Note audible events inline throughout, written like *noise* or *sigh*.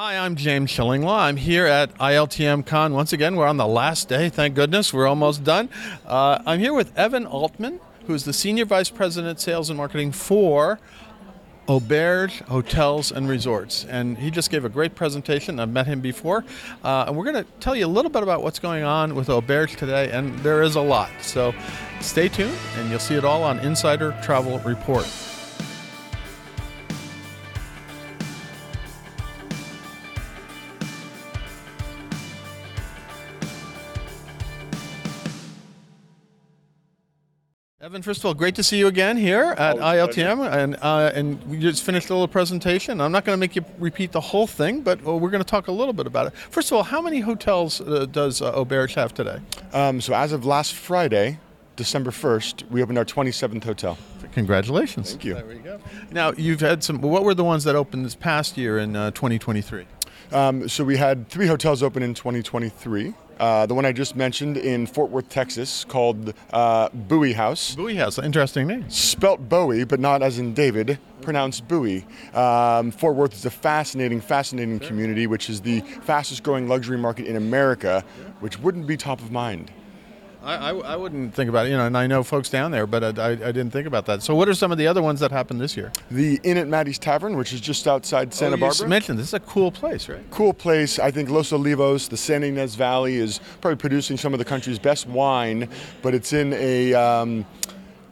Hi, I'm James Shillinglaw. I'm here at ILTM Cannes. Once again, we're on the last day. Thank goodness, we're almost done. Uh, I'm here with Evan Altman, who's the Senior Vice President, Sales and Marketing for Auberge Hotels and Resorts. And he just gave a great presentation. I've met him before. Uh, and we're going to tell you a little bit about what's going on with Auberge today, and there is a lot. So stay tuned, and you'll see it all on Insider Travel Report. Evan, first of all, great to see you again here at Always ILTM, and uh, and we just finished a little presentation. I'm not going to make you repeat the whole thing, but uh, we're going to talk a little bit about it. First of all, how many hotels uh, does uh, Auberge have today? Um, so as of last Friday, December 1st, we opened our 27th hotel. Congratulations! Thank you. There we go. Now you've had some. What were the ones that opened this past year in uh, 2023? Um, so we had three hotels open in 2023. Uh, the one I just mentioned in Fort Worth, Texas, called uh, Bowie House. Bowie House, interesting name. Spelt Bowie, but not as in David, pronounced Bowie. Um, Fort Worth is a fascinating, fascinating community, which is the fastest growing luxury market in America, which wouldn't be top of mind. I, I, I wouldn't think about it, you know, and I know folks down there, but I, I, didn't think about that. So, what are some of the other ones that happened this year? The Inn at Mattei's Tavern, which is just outside Santa oh, you Barbara. mentioned this is a cool place, right? cool place. I think Los Olivos, the San Ynez Valley, is probably producing some of the country's best wine, but it's in a um,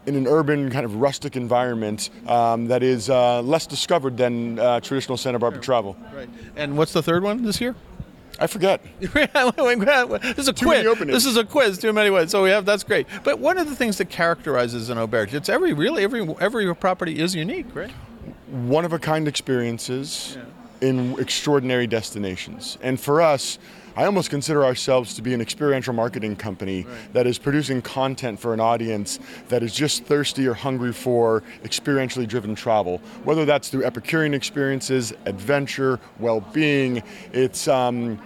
in an urban kind of rustic environment um, that is uh, less discovered than uh, traditional Santa Barbara travel. Right. And what's the third one this year? I forget. *laughs* this is a Too quiz. This is a quiz. Too many ways. So we have that's great. But one of the things that characterizes an auberge, it's every really every every property is unique, right? One of a kind experiences in extraordinary destinations. And for us, I almost consider ourselves to be an experiential marketing company that is producing content for an audience that is just thirsty or hungry for experientially driven travel. Whether that's through Epicurean experiences, adventure, well being, it's. Um,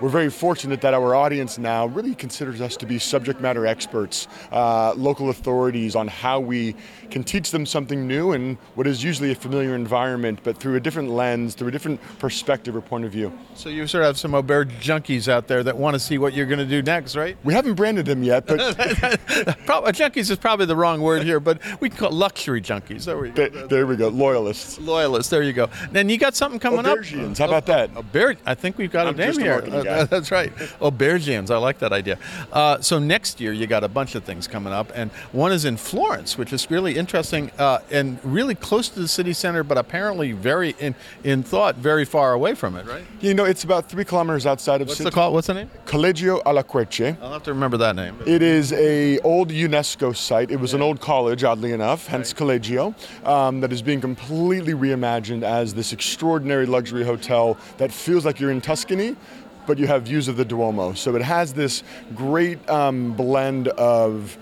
we're very fortunate that our audience now really considers us to be subject matter experts, uh, local authorities on how we can teach them something new in what is usually a familiar environment, but through a different lens, through a different perspective or point of view. So you sort of have some auberge junkies out there that want to see what you're going to do next, right? We haven't branded them yet, but *laughs* junkies is probably the wrong word here, but we can call it luxury junkies. There we go. th- there we go, loyalists. Loyalists. There you go. Then you got something coming up. Aubergians, how about that? Auberge. I think we've got a I'm name a here. marketing Uh, guy. *laughs* that's right. Aubergians. I like that idea. Uh, so next year you got a bunch of things coming up, and one is in Florence, which is really interesting uh, and really close to the city center, but apparently very in in thought very far away from it. Right. You know, it's about three kilometers outside of What's the call? What's the name? Collegio alla Querce. I'll have to remember that name. It is a old UNESCO site. It was an old college, oddly enough, hence Collegio, um, that is being completely reimagined as this extraordinary luxury hotel that feels like you're in Tuscany, but you have views of the Duomo. So it has this great um, blend of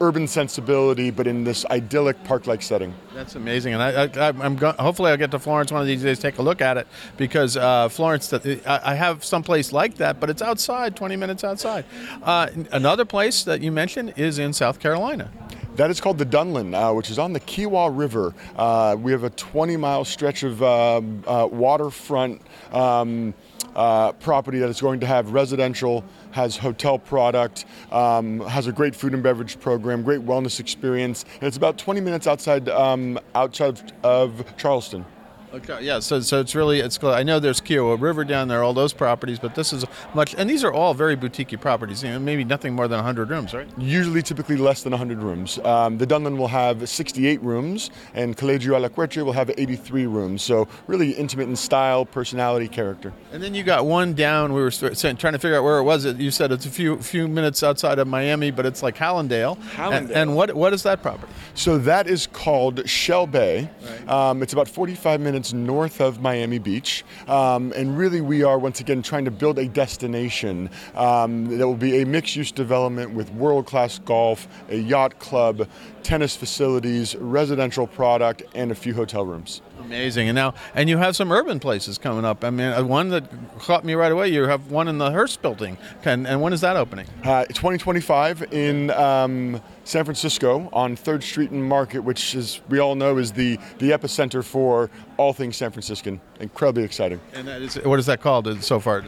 urban sensibility, but in this idyllic park-like setting. That's amazing, and I, I'm go- hopefully I'll get to Florence one of these days, take a look at it, because uh, Florence, I, I have some place like that, but it's outside, 20 minutes outside. Uh, another place that you mentioned is in South Carolina. That is called the Dunlin, uh, which is on the Kiawah River. Uh, we have a 20 mile stretch of um, uh, waterfront um, uh, property that is going to have residential, has hotel product, um, has a great food and beverage program, great wellness experience, and it's about 20 minutes outside um, outside of Charleston. Okay, yeah, so, so it's really it's. I know there's Kiawah River down there, all those properties, but this is much, and these are all very boutique properties. You know, maybe nothing more than 100 rooms, right? Usually, typically less than 100 rooms. Um, the Dunlin will have 68 rooms, and Collegio alla Querce will have 83 rooms. So, really intimate in style, personality, character. And then you got one down. We were trying to figure out where it was. You said it's a few few minutes outside of Miami, but it's like Hallandale. And, Hallandale. and what what is that property? So that is called Shell Bay. Um, it's about 45 minutes north of Miami Beach. Um, and really, we are once again trying to build a destination um, that will be a mixed use development with world class golf, a yacht club, tennis facilities, residential product, and a few hotel rooms. Amazing. And now, and you have some urban places coming up. I mean, uh, one that caught me right away. You have one in the Hearst building. Can, and when is that opening? Uh, 2025 in um, San Francisco on 3rd Street and Market, which is we all know is the, the epicenter for all things San Franciscan. Incredibly exciting. And that is, what is that called uh, so far?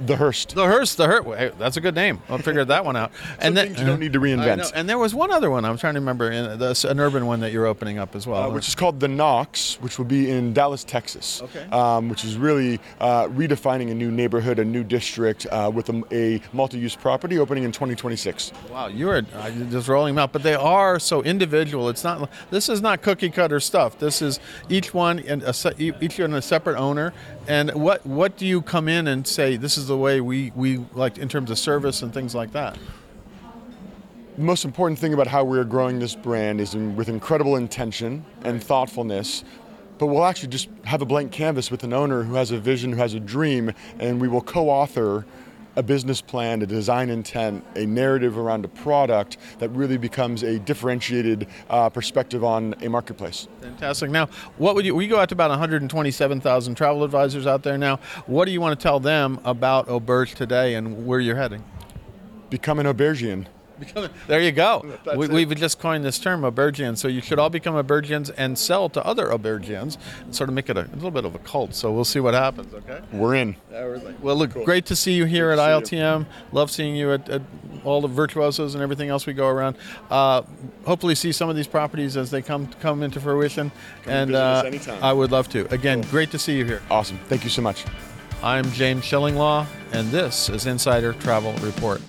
The Hearst. The Hearst, the Hearst. Hey, that's a good name. I figured that one out. *laughs* and then you don't need to reinvent. And there was one other one I'm trying to remember, in the, an urban one that you're opening up as well. Uh, which is called the Knox, which will be in Dallas, Texas. Okay. Um, which is really uh, redefining a new neighborhood, a new district uh, with a, a multi-use property opening in 2026. wow, you are uh, just rolling them out, but they are so individual. It's not. This is not cookie cutter stuff. This is each one and each one a separate owner. And what what do you come in and say? This is the way we we like in terms of service and things like that. The most important thing about how we're growing this brand is in, with incredible intention and thoughtfulness. But we'll actually just have a blank canvas with an owner who has a vision, who has a dream, and we will co author a business plan, a design intent, a narrative around a product that really becomes a differentiated uh, perspective on a marketplace. Fantastic. Now, what would you? We go out to about 127,000 travel advisors out there now. What do you want to tell them about Auberge today and where you're heading? Become an aubergian. There you go. *laughs* We, we've just coined this term, aubergians. So you should all become aubergians and sell to other aubergians and sort of make it a, a little bit of a cult. So we'll see what happens, okay? We're in. Well, look, great to see you here Good at to see ILTM. Love seeing you at, at all the virtuosos and everything else we go around. Uh, hopefully, see some of these properties as they come come into fruition. and visit us uh, anytime. I would love to. Again, great to see you here. Awesome. Thank you so much. I'm James Shillinglaw, and this is Insider Travel Report.